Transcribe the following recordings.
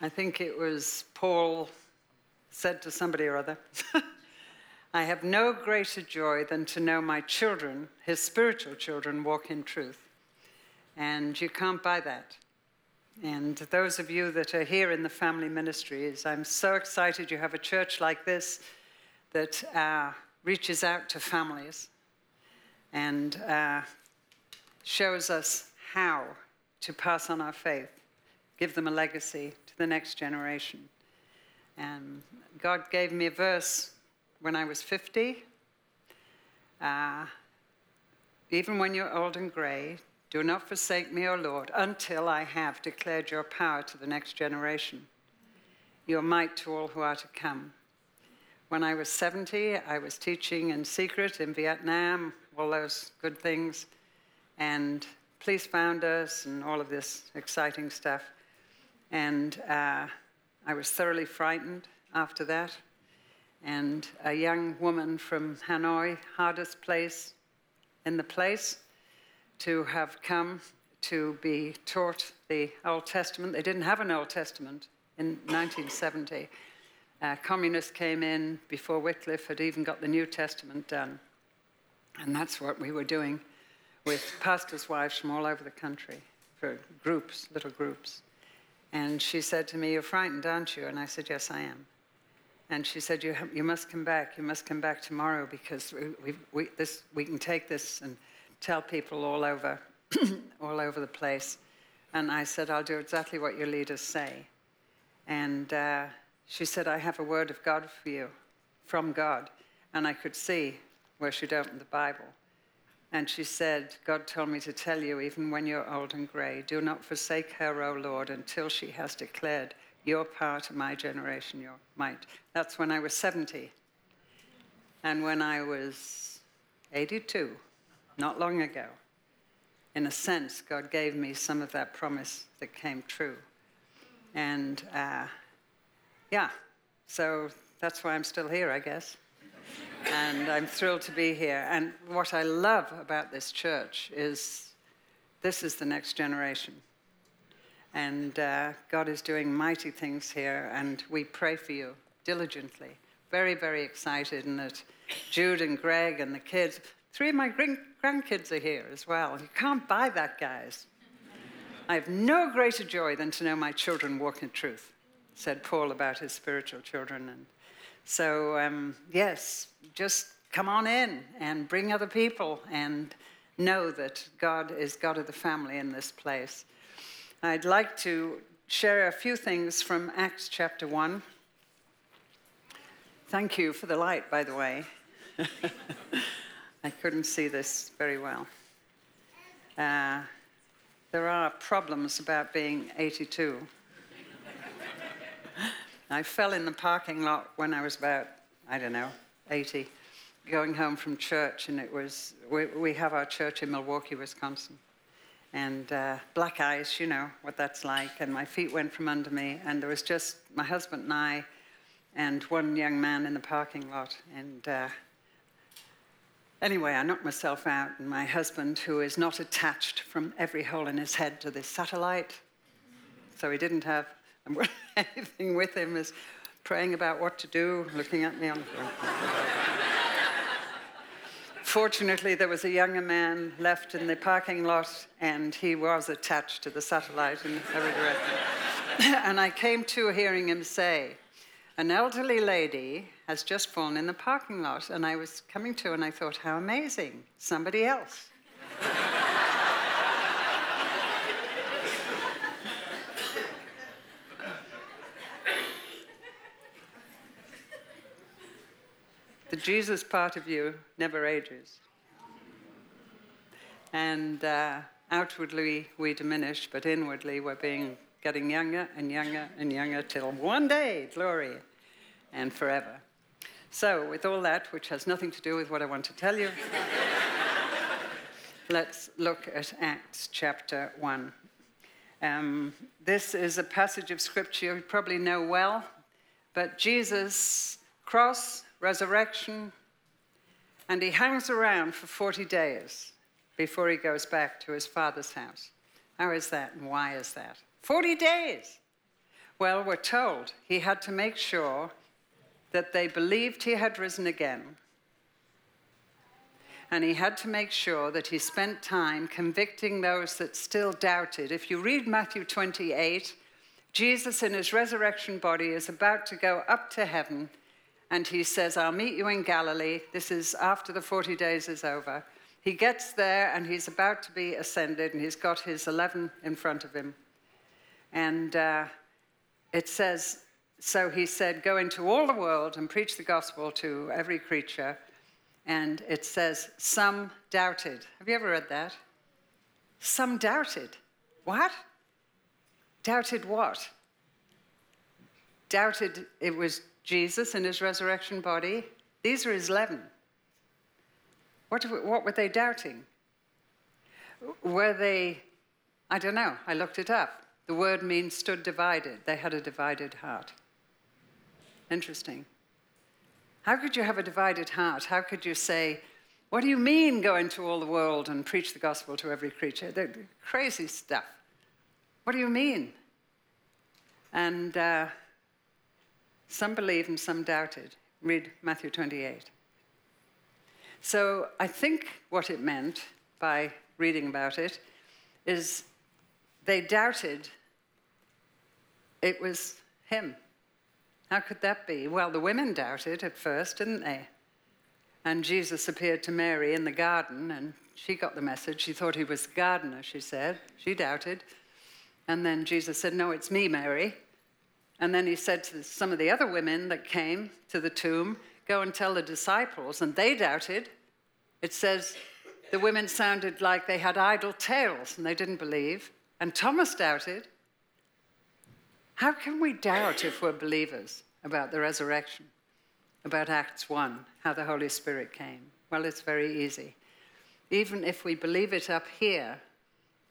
I think it was Paul said to somebody or other, I have no greater joy than to know my children, his spiritual children, walk in truth. And you can't buy that. And those of you that are here in the family ministries, I'm so excited you have a church like this that uh, reaches out to families and uh, shows us how to pass on our faith, give them a legacy the next generation. And God gave me a verse when I was 50. Uh, even when you're old and gray, do not forsake me, O Lord, until I have declared your power to the next generation, your might to all who are to come. When I was 70, I was teaching in secret in Vietnam, all those good things, and police found us and all of this exciting stuff. And uh, I was thoroughly frightened after that. And a young woman from Hanoi, hardest place in the place, to have come to be taught the Old Testament. They didn't have an Old Testament in 1970. Uh, communists came in before Wycliffe had even got the New Testament done. And that's what we were doing with pastors' wives from all over the country for groups, little groups. And she said to me, You're frightened, aren't you? And I said, Yes, I am. And she said, You, you must come back. You must come back tomorrow because we, we, this, we can take this and tell people all over, all over the place. And I said, I'll do exactly what your leaders say. And uh, she said, I have a word of God for you, from God. And I could see where she'd opened the Bible. And she said, God told me to tell you, even when you're old and grey, do not forsake her, O Lord, until she has declared your power to my generation, your might. That's when I was 70. And when I was 82, not long ago, in a sense, God gave me some of that promise that came true. And uh, yeah, so that's why I'm still here, I guess. And I'm thrilled to be here. And what I love about this church is this is the next generation. And uh, God is doing mighty things here, and we pray for you diligently. Very, very excited, and that Jude and Greg and the kids, three of my grandkids are here as well. You can't buy that, guys. I have no greater joy than to know my children walk in truth said Paul about his spiritual children. And so, um, yes, just come on in and bring other people and know that God is God of the family in this place. I'd like to share a few things from Acts chapter 1. Thank you for the light, by the way. I couldn't see this very well. Uh, there are problems about being 82. I fell in the parking lot when I was about, I don't know, 80, going home from church, and it was, we, we have our church in Milwaukee, Wisconsin. And uh, black ice, you know what that's like, and my feet went from under me, and there was just my husband and I, and one young man in the parking lot. And uh, anyway, I knocked myself out, and my husband, who is not attached from every hole in his head to this satellite, so he didn't have anything with him is praying about what to do, looking at me. Fortunately, there was a younger man left in the parking lot, and he was attached to the satellite in every direction. and I came to hearing him say, An elderly lady has just fallen in the parking lot. And I was coming to, and I thought, How amazing! Somebody else. The Jesus part of you never ages. And uh, outwardly we diminish, but inwardly we're being getting younger and younger and younger till one day, glory, and forever. So, with all that, which has nothing to do with what I want to tell you, let's look at Acts chapter 1. Um, this is a passage of scripture you probably know well, but Jesus' cross resurrection, and he hangs around for 40 days before he goes back to his father's house. How is that and why is that? 40 days. Well, we're told he had to make sure that they believed he had risen again. And he had to make sure that he spent time convicting those that still doubted. If you read Matthew 28, Jesus in his resurrection body is about to go up to heaven, and he says, I'll meet you in Galilee. This is after the 40 days is over. He gets there, and he's about to be ascended, and he's got his 11 in front of him. And uh, it says, So he said, Go into all the world and preach the gospel to every creature. And it says, Some doubted. Have you ever read that? Some doubted. What? Doubted what? Doubted it was Jesus in his resurrection body. These are his 11. What, what were they doubting? Were they, I don't know, I looked it up. The word means stood divided. They had a divided heart. Interesting. How could you have a divided heart? How could you say, What do you mean go into all the world and preach the gospel to every creature? They're crazy stuff. What do you mean? And uh, some believed and some doubted. Read Matthew 28. So I think what it meant by reading about it is they doubted it was him. How could that be? Well, the women doubted at first, didn't they? And Jesus appeared to Mary in the garden, and she got the message. She thought he was the gardener, she said. She doubted. And then Jesus said, No, it's me, Mary. And then he said to some of the other women that came to the tomb, Go and tell the disciples. And they doubted. It says the women sounded like they had idle tales and they didn't believe. And Thomas doubted. How can we doubt if we're believers about the resurrection, about Acts 1, how the Holy Spirit came? Well, it's very easy. Even if we believe it up here,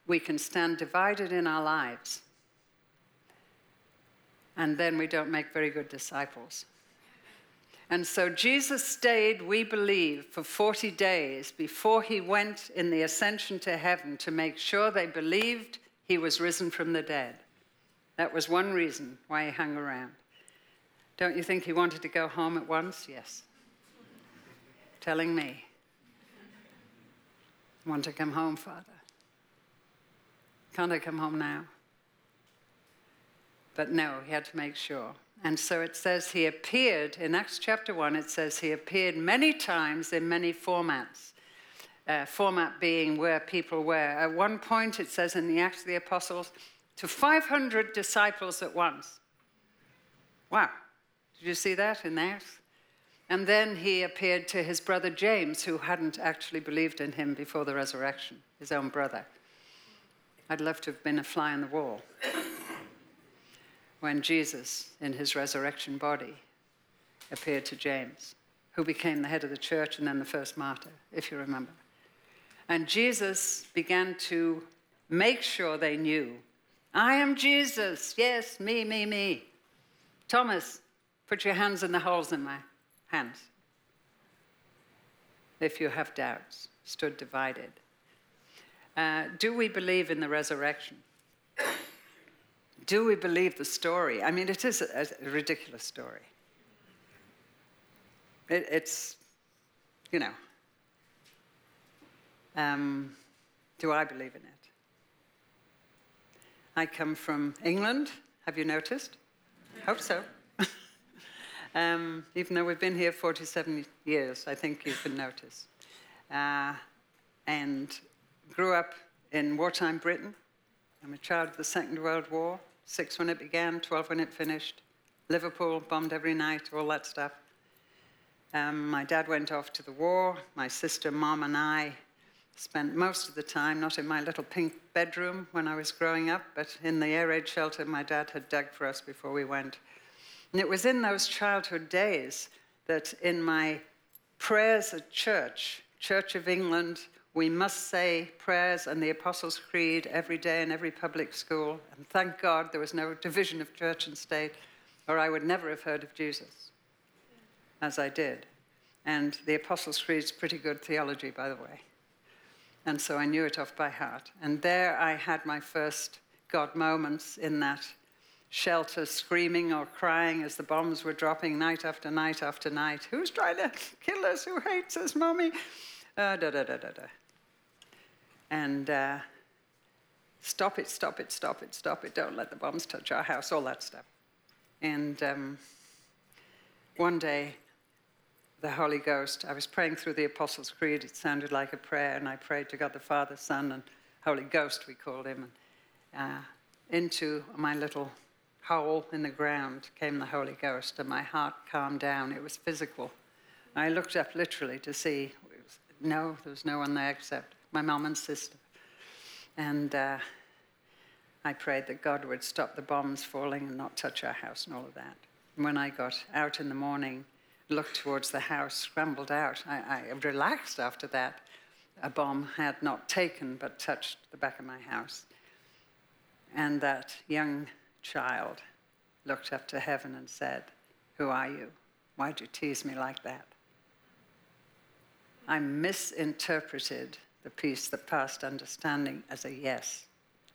we can stand divided in our lives. And then we don't make very good disciples. And so Jesus stayed, we believe, for 40 days before he went in the ascension to heaven to make sure they believed he was risen from the dead. That was one reason why he hung around. Don't you think he wanted to go home at once? Yes. Telling me. Want to come home, Father? Can't I come home now? But no, he had to make sure. And so it says he appeared, in Acts chapter 1, it says he appeared many times in many formats. Uh, format being where people were. At one point, it says in the Acts of the Apostles, to 500 disciples at once. Wow. Did you see that in there? And then he appeared to his brother James, who hadn't actually believed in him before the resurrection, his own brother. I'd love to have been a fly on the wall when Jesus, in his resurrection body, appeared to James, who became the head of the church and then the first martyr, if you remember. And Jesus began to make sure they knew I am Jesus. Yes, me, me, me. Thomas, put your hands in the holes in my hands. If you have doubts, stood divided. Uh, do we believe in the resurrection? Do we believe the story? I mean, it is a, a ridiculous story. It, it's, you know, um, do I believe in it? I come from England. Have you noticed? Hope so. um, even though we've been here 47 years, I think you can notice. Uh, and grew up in wartime Britain. I'm a child of the Second World War, six when it began, 12 when it finished. Liverpool bombed every night, all that stuff. Um, my dad went off to the war. My sister, mom, and I Spent most of the time not in my little pink bedroom when I was growing up, but in the air raid shelter my dad had dug for us before we went. And it was in those childhood days that in my prayers at church, Church of England, we must say prayers and the Apostles' Creed every day in every public school. And thank God there was no division of church and state, or I would never have heard of Jesus, as I did. And the Apostles' Creed is pretty good theology, by the way. And so I knew it off by heart. And there I had my first God moments in that shelter, screaming or crying as the bombs were dropping night after night after night. Who's trying to kill us? Who hates us, mommy? Uh, da da da da da. And uh, stop it, stop it, stop it, stop it. Don't let the bombs touch our house, all that stuff. And um, one day, the Holy Ghost, I was praying through the Apostles' Creed. It sounded like a prayer, and I prayed to God the Father, Son, and Holy Ghost, we called him. And, uh, into my little hole in the ground came the Holy Ghost, and my heart calmed down. It was physical. I looked up literally to see. No, there was no one there except my mom and sister. And uh, I prayed that God would stop the bombs falling and not touch our house and all of that. And when I got out in the morning, looked towards the house, scrambled out, I, I relaxed after that. A bomb had not taken but touched the back of my house. And that young child looked up to heaven and said, Who are you? Why'd you tease me like that? I misinterpreted the peace that passed understanding as a yes.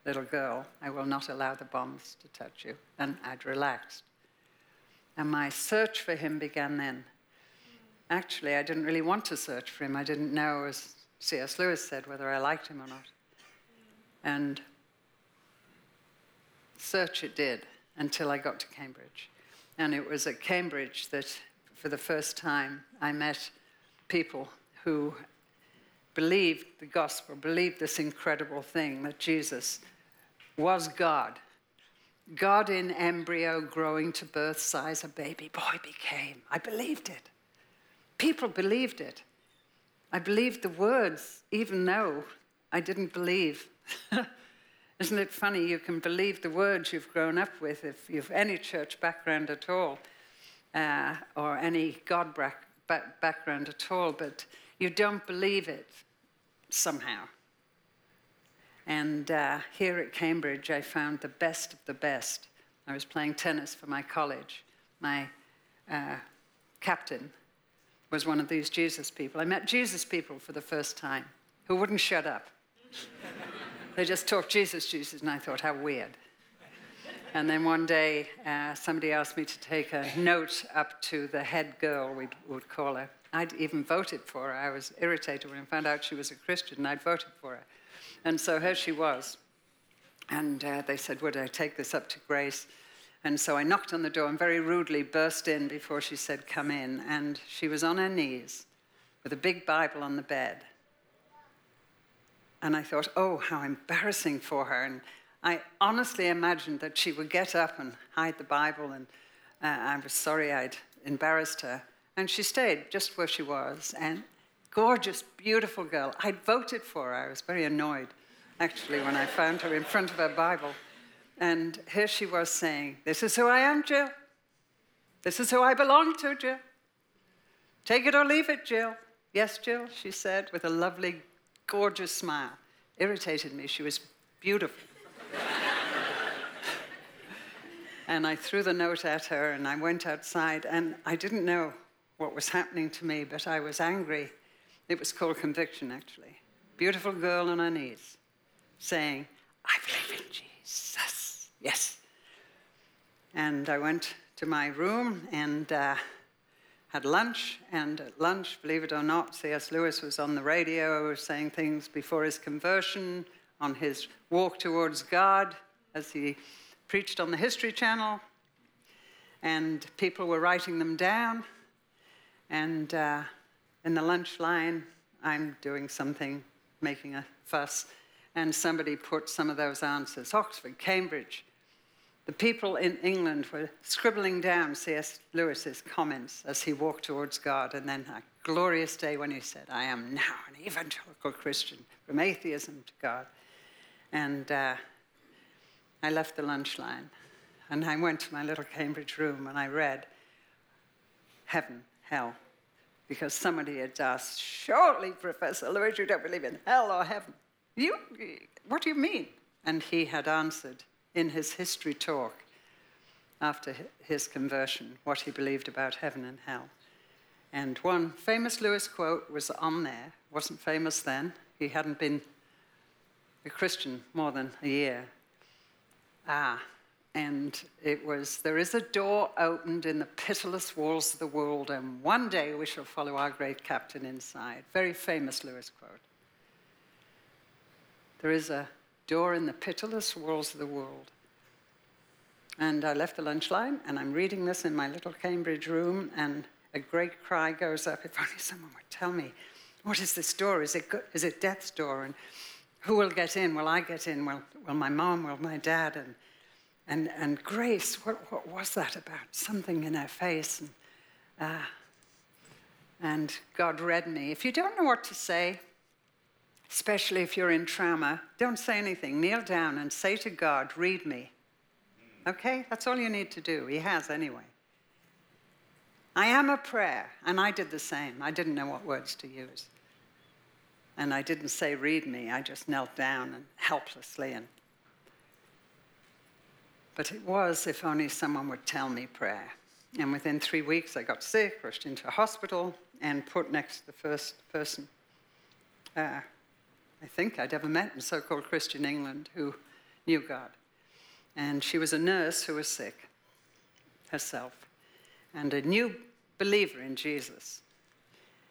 Little girl, I will not allow the bombs to touch you. And I'd relaxed. And my search for him began then. Actually, I didn't really want to search for him. I didn't know, as C.S. Lewis said, whether I liked him or not. And search it did until I got to Cambridge. And it was at Cambridge that, for the first time, I met people who believed the gospel, believed this incredible thing that Jesus was God. God in embryo, growing to birth size, a baby boy became. I believed it. People believed it. I believed the words, even though I didn't believe. Isn't it funny? You can believe the words you've grown up with if you've any church background at all, uh, or any God background at all, but you don't believe it somehow. And uh, here at Cambridge, I found the best of the best. I was playing tennis for my college. My uh, captain was one of these Jesus people. I met Jesus people for the first time who wouldn't shut up. they just talked Jesus, Jesus, and I thought, how weird. And then one day, uh, somebody asked me to take a note up to the head girl, we would call her. I'd even voted for her. I was irritated when I found out she was a Christian, and I'd voted for her. And so here she was. And uh, they said, Would I take this up to Grace? And so I knocked on the door and very rudely burst in before she said, Come in. And she was on her knees with a big Bible on the bed. And I thought, Oh, how embarrassing for her. And I honestly imagined that she would get up and hide the Bible. And uh, I was sorry I'd embarrassed her. And she stayed just where she was. And gorgeous, beautiful girl. I'd voted for her. I was very annoyed, actually, when I found her in front of her Bible. And here she was saying, This is who I am, Jill. This is who I belong to, Jill. Take it or leave it, Jill. Yes, Jill, she said with a lovely, gorgeous smile. Irritated me. She was beautiful. and I threw the note at her and I went outside and I didn't know what was happening to me, but I was angry it was called Conviction, actually. Beautiful girl on her knees saying, I believe in Jesus. Yes. And I went to my room and uh, had lunch. And at lunch, believe it or not, C.S. Lewis was on the radio saying things before his conversion, on his walk towards God, as he preached on the History Channel. And people were writing them down. And uh, in the lunch line, I'm doing something, making a fuss, and somebody put some of those answers Oxford, Cambridge. The people in England were scribbling down C.S. Lewis's comments as he walked towards God, and then a glorious day when he said, I am now an evangelical Christian, from atheism to God. And uh, I left the lunch line, and I went to my little Cambridge room, and I read Heaven, Hell, because somebody had asked, Surely, Professor Lewis, you don't believe in hell or heaven. You, what do you mean? And he had answered in his history talk after his conversion what he believed about heaven and hell. And one famous Lewis quote was on there, wasn't famous then. He hadn't been a Christian more than a year. Ah, and it was there is a door opened in the pitiless walls of the world, and one day we shall follow our great captain inside. Very famous Lewis quote. There is a door in the pitiless walls of the world. And I left the lunch line, and I'm reading this in my little Cambridge room, and a great cry goes up. If only someone would tell me, what is this door? Is it, is it death's door? And who will get in? Will I get in? Will, will my mom? Will my dad? And, and, and Grace, what, what was that about? Something in her face. And, uh, and God read me. If you don't know what to say, especially if you're in trauma, don't say anything. Kneel down and say to God, read me. Okay? That's all you need to do. He has anyway. I am a prayer, and I did the same. I didn't know what words to use. And I didn't say, read me. I just knelt down and helplessly. And... But it was, if only someone would tell me prayer. And within three weeks, I got sick, rushed into a hospital, and put next to the first person uh, I think I'd ever met in so called Christian England who knew God. And she was a nurse who was sick herself and a new believer in Jesus.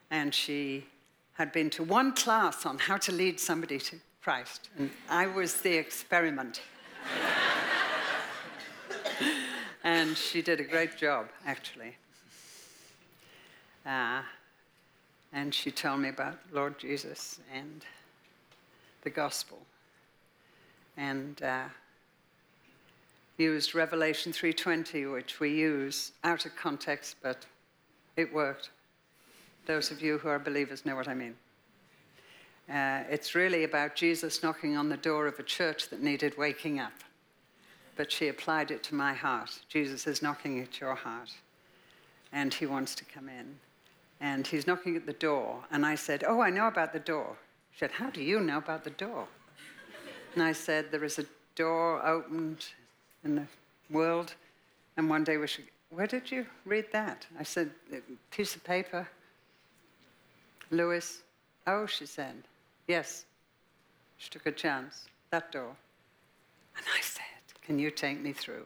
And she had been to one class on how to lead somebody to Christ, and I was the experiment. And she did a great job, actually. Uh, and she told me about Lord Jesus and the gospel. And uh, used Revelation 3:20, which we use out of context, but it worked. Those of you who are believers know what I mean. Uh, it's really about Jesus knocking on the door of a church that needed waking up. But she applied it to my heart. Jesus is knocking at your heart, and he wants to come in. And he's knocking at the door. And I said, Oh, I know about the door. She said, How do you know about the door? And I said, There is a door opened in the world. And one day we should, where did you read that? I said, piece of paper. Lewis, oh, she said, yes. She took a chance, that door. And I said, can you take me through?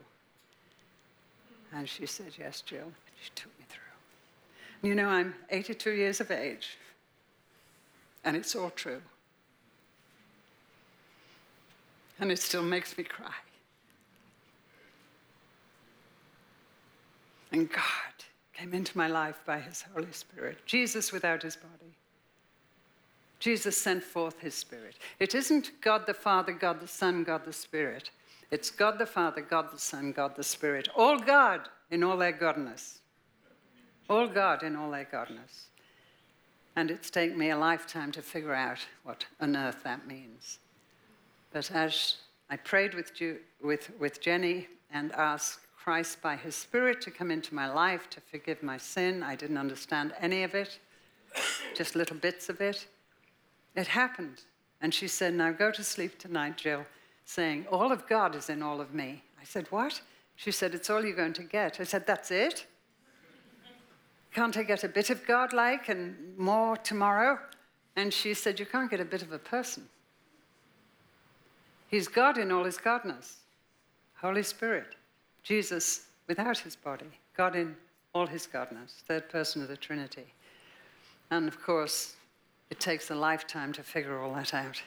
And she said, yes, Jill. She took me through. You know, I'm 82 years of age, and it's all true. And it still makes me cry. And God came into my life by his Holy Spirit. Jesus without his body. Jesus sent forth his Spirit. It isn't God the Father, God the Son, God the Spirit. It's God the Father, God the Son, God the Spirit. All God in all their godness. All God in all their godness. And it's taken me a lifetime to figure out what on earth that means. But as I prayed with, with, with Jenny and asked Christ by his Spirit to come into my life to forgive my sin. I didn't understand any of it, just little bits of it. It happened. And she said, Now go to sleep tonight, Jill, saying, All of God is in all of me. I said, What? She said, It's all you're going to get. I said, That's it? Can't I get a bit of God like and more tomorrow? And she said, You can't get a bit of a person. He's God in all his godness, Holy Spirit. Jesus without his body, God in all his godness, third person of the Trinity. And of course, it takes a lifetime to figure all that out.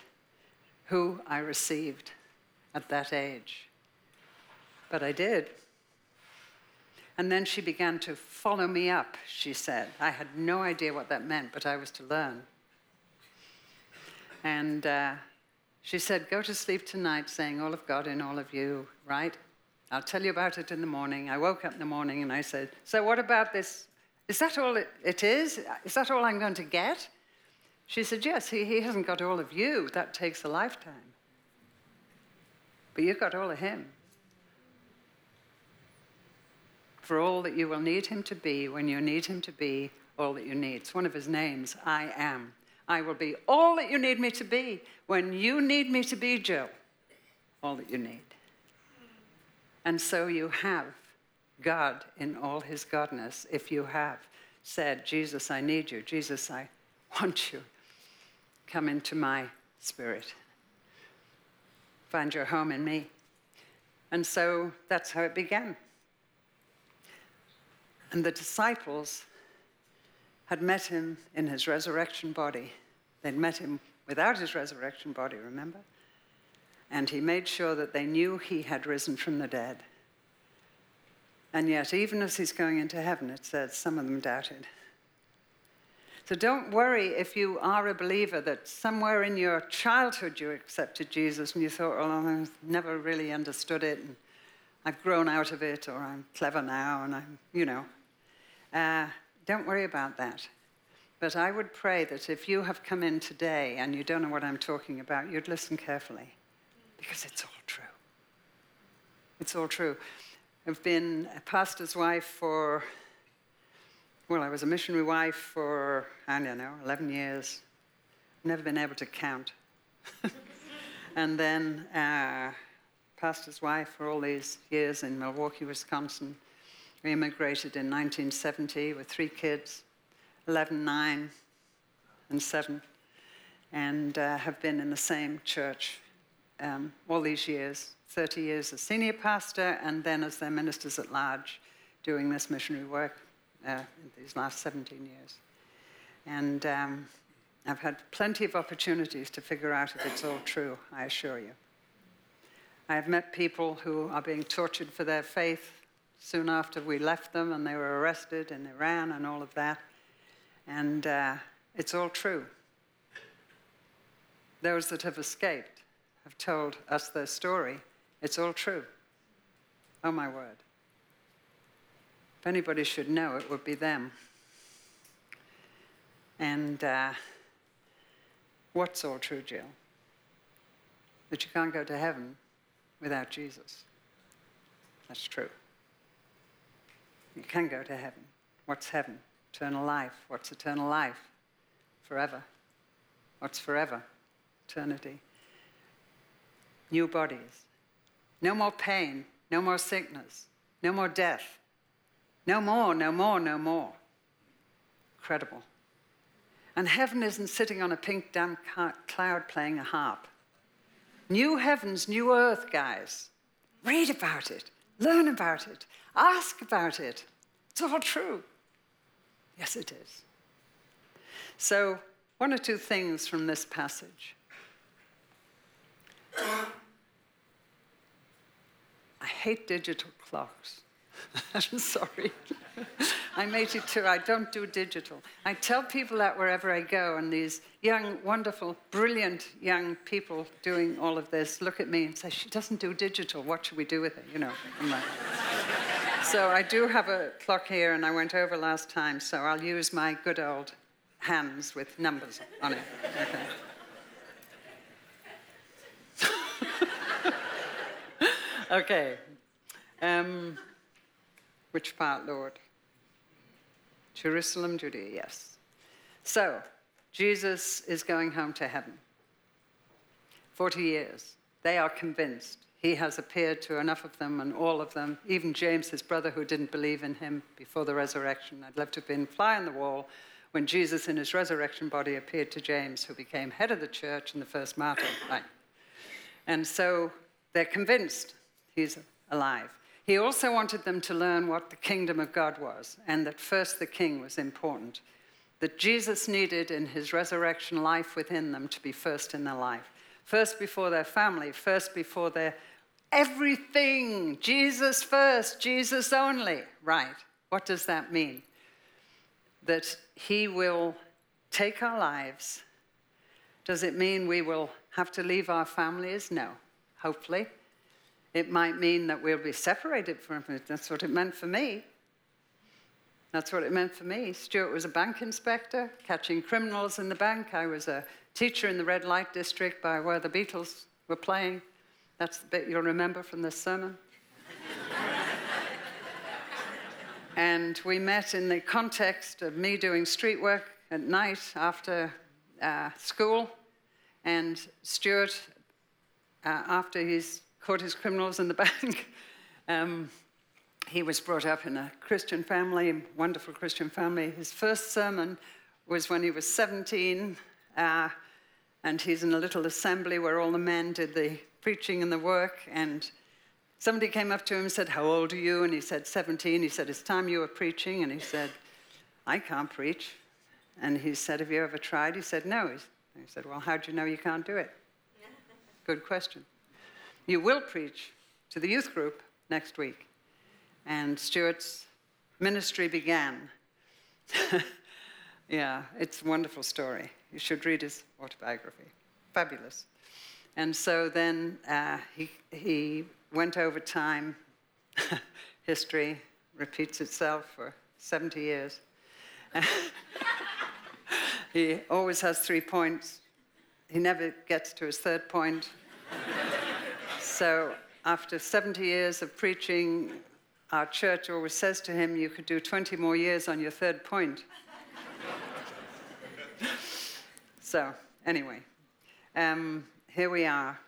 Who I received at that age. But I did. And then she began to follow me up, she said. I had no idea what that meant, but I was to learn. And uh, she said, Go to sleep tonight saying, All of God in all of you, right? I'll tell you about it in the morning. I woke up in the morning and I said, So, what about this? Is that all it, it is? Is that all I'm going to get? She said, Yes, he, he hasn't got all of you. That takes a lifetime. But you've got all of him. For all that you will need him to be when you need him to be all that you need. It's one of his names, I am. I will be all that you need me to be when you need me to be, Jill. All that you need. And so you have God in all his godness if you have said, Jesus, I need you. Jesus, I want you. Come into my spirit. Find your home in me. And so that's how it began. And the disciples had met him in his resurrection body. They'd met him without his resurrection body, remember? And he made sure that they knew he had risen from the dead. And yet, even as he's going into heaven, it says some of them doubted. So don't worry if you are a believer that somewhere in your childhood you accepted Jesus and you thought, oh, I've never really understood it and I've grown out of it or I'm clever now and I'm, you know. Uh, don't worry about that. But I would pray that if you have come in today and you don't know what I'm talking about, you'd listen carefully because it's all true. It's all true. I've been a pastor's wife for well, I was a missionary wife for, I don't know, 11 years. Never been able to count. and then uh, pastor's wife for all these years in Milwaukee, Wisconsin. We immigrated in 1970 with three kids 11, 9, and 7. And uh, have been in the same church um, all these years 30 years as senior pastor, and then as their ministers at large doing this missionary work uh, these last 17 years. And um, I've had plenty of opportunities to figure out if it's all true, I assure you. I have met people who are being tortured for their faith soon after we left them and they were arrested in Iran and all of that. And uh, it's all true. Those that have escaped have told us their story. It's all true. Oh, my word. If anybody should know, it would be them. And uh, what's all true, Jill? That you can't go to heaven without Jesus. That's true. You can go to heaven. What's heaven? Eternal life. What's eternal life? Forever. What's forever? Eternity. New bodies. No more pain. No more sickness. No more death. No more, no more, no more. Incredible. And heaven isn't sitting on a pink damp cloud playing a harp. New heavens, new earth, guys. Read about it, learn about it, ask about it. It's all true. Yes, it is. So, one or two things from this passage. I hate digital clocks. I'm sorry. I'm 82. I don't do digital. I tell people that wherever I go, and these young, wonderful, brilliant young people doing all of this look at me and say, She doesn't do digital. What should we do with it? You know. Like, so I do have a clock here, and I went over last time, so I'll use my good old hands with numbers on it. Okay. okay. Um, which part, Lord? Jerusalem, Judea, yes. So, Jesus is going home to heaven. 40 years. They are convinced. He has appeared to enough of them, and all of them, even James, his brother, who didn't believe in him before the resurrection. I'd love to have been fly on the wall when Jesus, in his resurrection body, appeared to James, who became head of the church and the first martyr. Right. And so they're convinced he's alive. He also wanted them to learn what the kingdom of God was, and that first the king was important. That Jesus needed in his resurrection life within them to be first in their life, first before their family, first before their everything. Jesus first, Jesus only. Right. What does that mean? That he will take our lives. Does it mean we will have to leave our families? No, hopefully. It might mean that we'll be separated from it. That's what it meant for me. That's what it meant for me. Stuart was a bank inspector, catching criminals in the bank. I was a teacher in the red light district by where the Beatles were playing. That's the bit you'll remember from this sermon. and we met in the context of me doing street work at night after uh, school. And Stuart, uh, after his caught his criminals in the bank. um, he was brought up in a Christian family, wonderful Christian family. His first sermon was when he was 17, uh, and he's in a little assembly where all the men did the preaching and the work. And somebody came up to him and said, How old are you? And he said, 17. He said, It's time you were preaching. And he said, I can't preach. And he said, Have you ever tried? He said, No. He said, Well, how do you know you can't do it? Good question. You will preach to the youth group next week. And Stuart's ministry began. yeah, it's a wonderful story. You should read his autobiography. Fabulous. And so then uh, he, he went over time. History repeats itself for 70 years. he always has three points. He never gets to his third point. So after 70 years of preaching, our church always says to him, You could do 20 more years on your third point. so, anyway, um, here we are.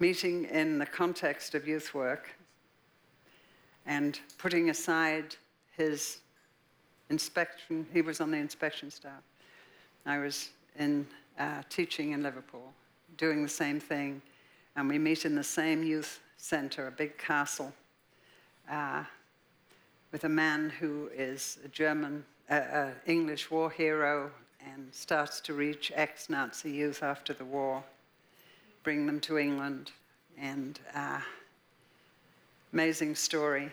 Meeting in the context of youth work and putting aside his inspection, he was on the inspection staff. I was in uh, teaching in Liverpool, doing the same thing and we meet in the same youth center, a big castle, uh, with a man who is a German, uh, English war hero and starts to reach ex Nazi youth after the war, bring them to England, and uh, amazing story.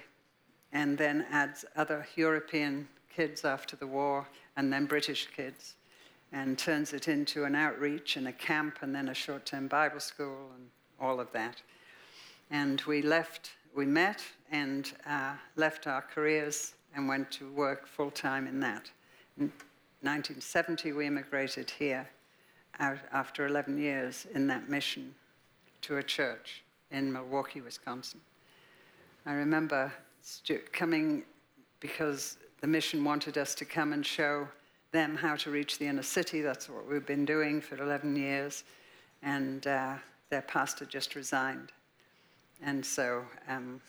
And then adds other European kids after the war, and then British kids, and turns it into an outreach and a camp, and then a short term Bible school. And all of that. And we left, we met and uh, left our careers and went to work full time in that. In 1970, we immigrated here after 11 years in that mission to a church in Milwaukee, Wisconsin. I remember coming because the mission wanted us to come and show them how to reach the inner city. That's what we've been doing for 11 years. And uh, their pastor just resigned. And so um,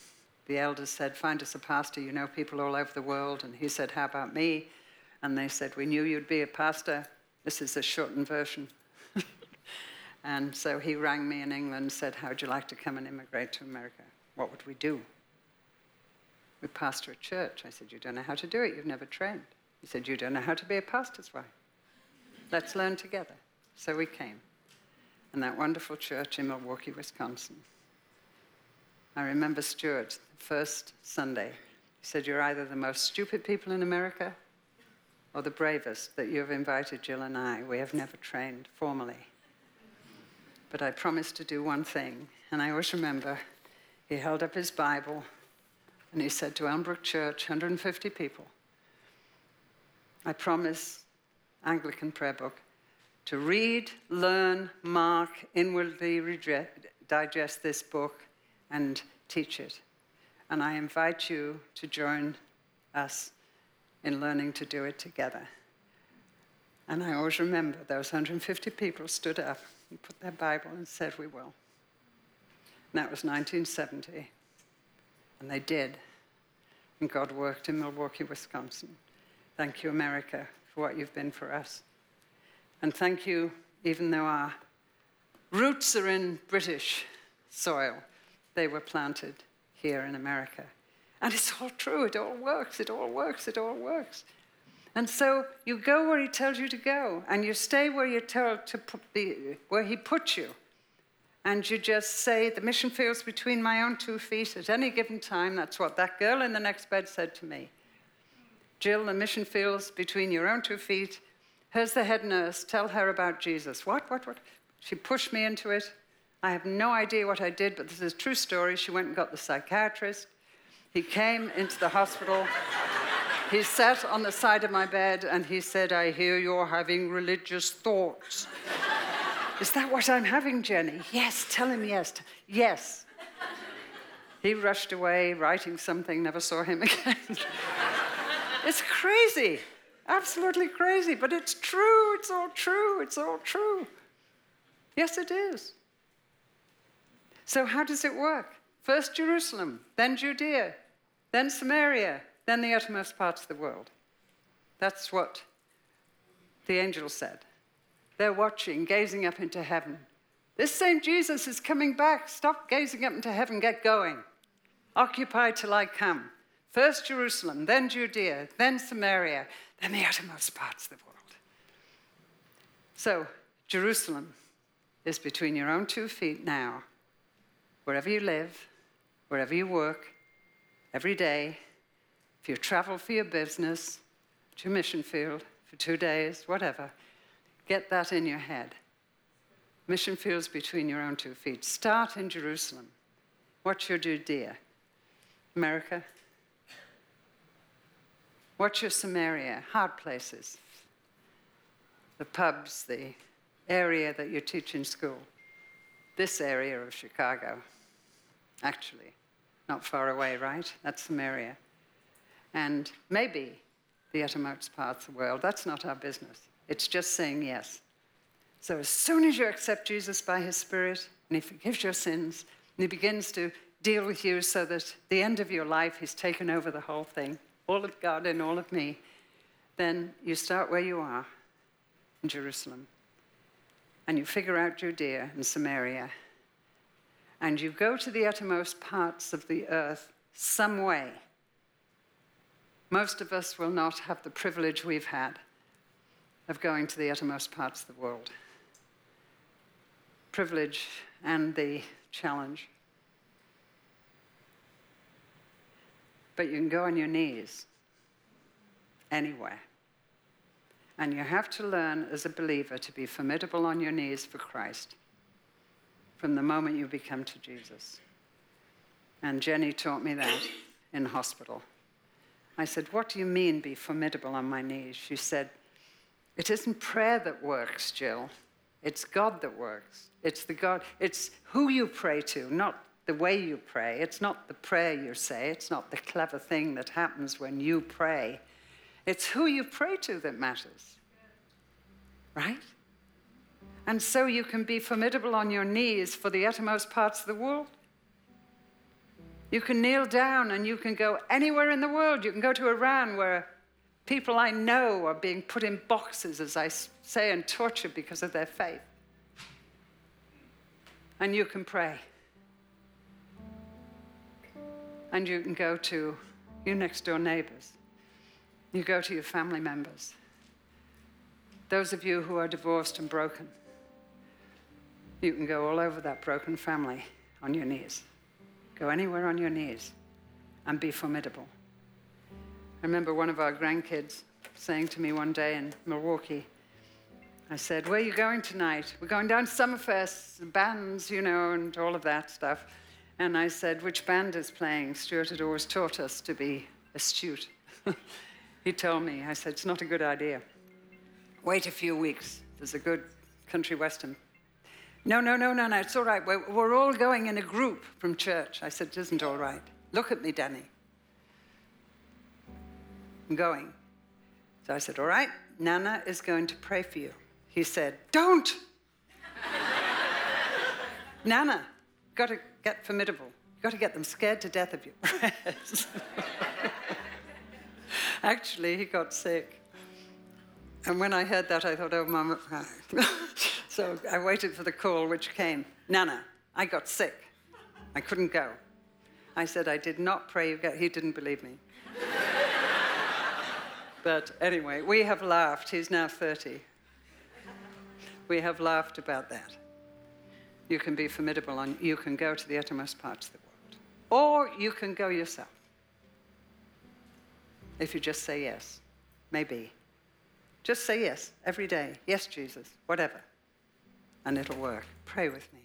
the elders said, Find us a pastor. You know people all over the world. And he said, How about me? And they said, We knew you'd be a pastor. This is a shortened version. and so he rang me in England and said, How'd you like to come and immigrate to America? What would we do? We pastor a church. I said, You don't know how to do it. You've never trained. He said, You don't know how to be a pastor's wife. Let's learn together. So we came And that wonderful church in Milwaukee, Wisconsin. I remember Stuart, the first Sunday, he said, You're either the most stupid people in America or the bravest that you have invited Jill and I. We have never trained formally. But I promised to do one thing, and I always remember he held up his Bible and he said to Elmbrook Church, 150 people, I promise, Anglican prayer book, to read, learn, mark, inwardly digest this book, and teach it. And I invite you to join us in learning to do it together. And I always remember those 150 people stood up and put their Bible and said, We will. And that was 1970. And they did. And God worked in Milwaukee, Wisconsin. Thank you, America, for what you've been for us. And thank you, even though our roots are in British soil, they were planted here in America. And it's all true, it all works, it all works, it all works. And so you go where he tells you to go, and you stay where you're told to be, where he puts you. And you just say, the mission feels between my own two feet at any given time. That's what that girl in the next bed said to me. Jill, the mission feels between your own two feet Here's the head nurse. Tell her about Jesus. What, what, what? She pushed me into it. I have no idea what I did, but this is a true story. She went and got the psychiatrist. He came into the hospital. he sat on the side of my bed and he said, I hear you're having religious thoughts. is that what I'm having, Jenny? Yes, tell him yes. Yes. He rushed away, writing something, never saw him again. It's crazy. Absolutely crazy, but it's true. It's all true. It's all true. Yes, it is. So, how does it work? First Jerusalem, then Judea, then Samaria, then the uttermost parts of the world. That's what the angel said. They're watching, gazing up into heaven, This same Jesus is coming back. Stop gazing up into heaven, get going. Occupy till I come. First Jerusalem, then Judea, then Samaria, then the uttermost parts of the world. So, Jerusalem is between your own two feet now, wherever you live, wherever you work, every day. If you travel for your business, to mission field for two days, whatever, get that in your head. Mission fields between your own two feet. Start in Jerusalem. What's your Judea? America? What's your Samaria? Hard places. The pubs, the area that you teach in school. This area of Chicago, actually, not far away, right? That's Samaria. And maybe the uttermost parts of the world. That's not our business. It's just saying yes. So as soon as you accept Jesus by his Spirit, and he forgives your sins, and he begins to deal with you so that the end of your life, he's taken over the whole thing, all of God and all of me, then you start where you are in Jerusalem. And you figure out Judea and Samaria. And you go to the uttermost parts of the earth some way. Most of us will not have the privilege we've had of going to the uttermost parts of the world privilege and the challenge. But you can go on your knees anywhere. And you have to learn as a believer to be formidable on your knees for Christ from the moment you become to Jesus. And Jenny taught me that in hospital. I said, What do you mean be formidable on my knees? She said, It isn't prayer that works, Jill. It's God that works. It's the God, it's who you pray to, not the way you pray. It's not the prayer you say. It's not the clever thing that happens when you pray. It's who you pray to that matters. Right? And so you can be formidable on your knees for the uttermost parts of the world. You can kneel down and you can go anywhere in the world. You can go to Iran where people I know are being put in boxes, as I say, and tortured because of their faith and you can pray. And you can go to your next door neighbors. You go to your family members. Those of you who are divorced and broken, you can go all over that broken family on your knees. Go anywhere on your knees and be formidable. I remember one of our grandkids saying to me one day in Milwaukee, I said, Where are you going tonight? We're going down to Summerfest, bands, you know, and all of that stuff. And I said, Which band is playing? Stuart had always taught us to be astute. he told me, I said, It's not a good idea. Wait a few weeks. There's a good country western. No, no, no, no, no, it's all right. We're, we're all going in a group from church. I said, It isn't all right. Look at me, Danny. I'm going. So I said, All right, Nana is going to pray for you. He said, Don't! Nana, got to get formidable. You've got to get them scared to death of your prayers. Actually, he got sick. And when I heard that, I thought, oh, Mama. Uh, so I waited for the call, which came. Nana, I got sick. I couldn't go. I said, I did not pray you get. He didn't believe me. but anyway, we have laughed. He's now 30 we have laughed about that. You can be formidable and you can go to the uttermost parts of the world. Or you can go yourself. If you just say yes, maybe. Just say yes every day. Yes, Jesus, whatever. And it'll work. Pray with me.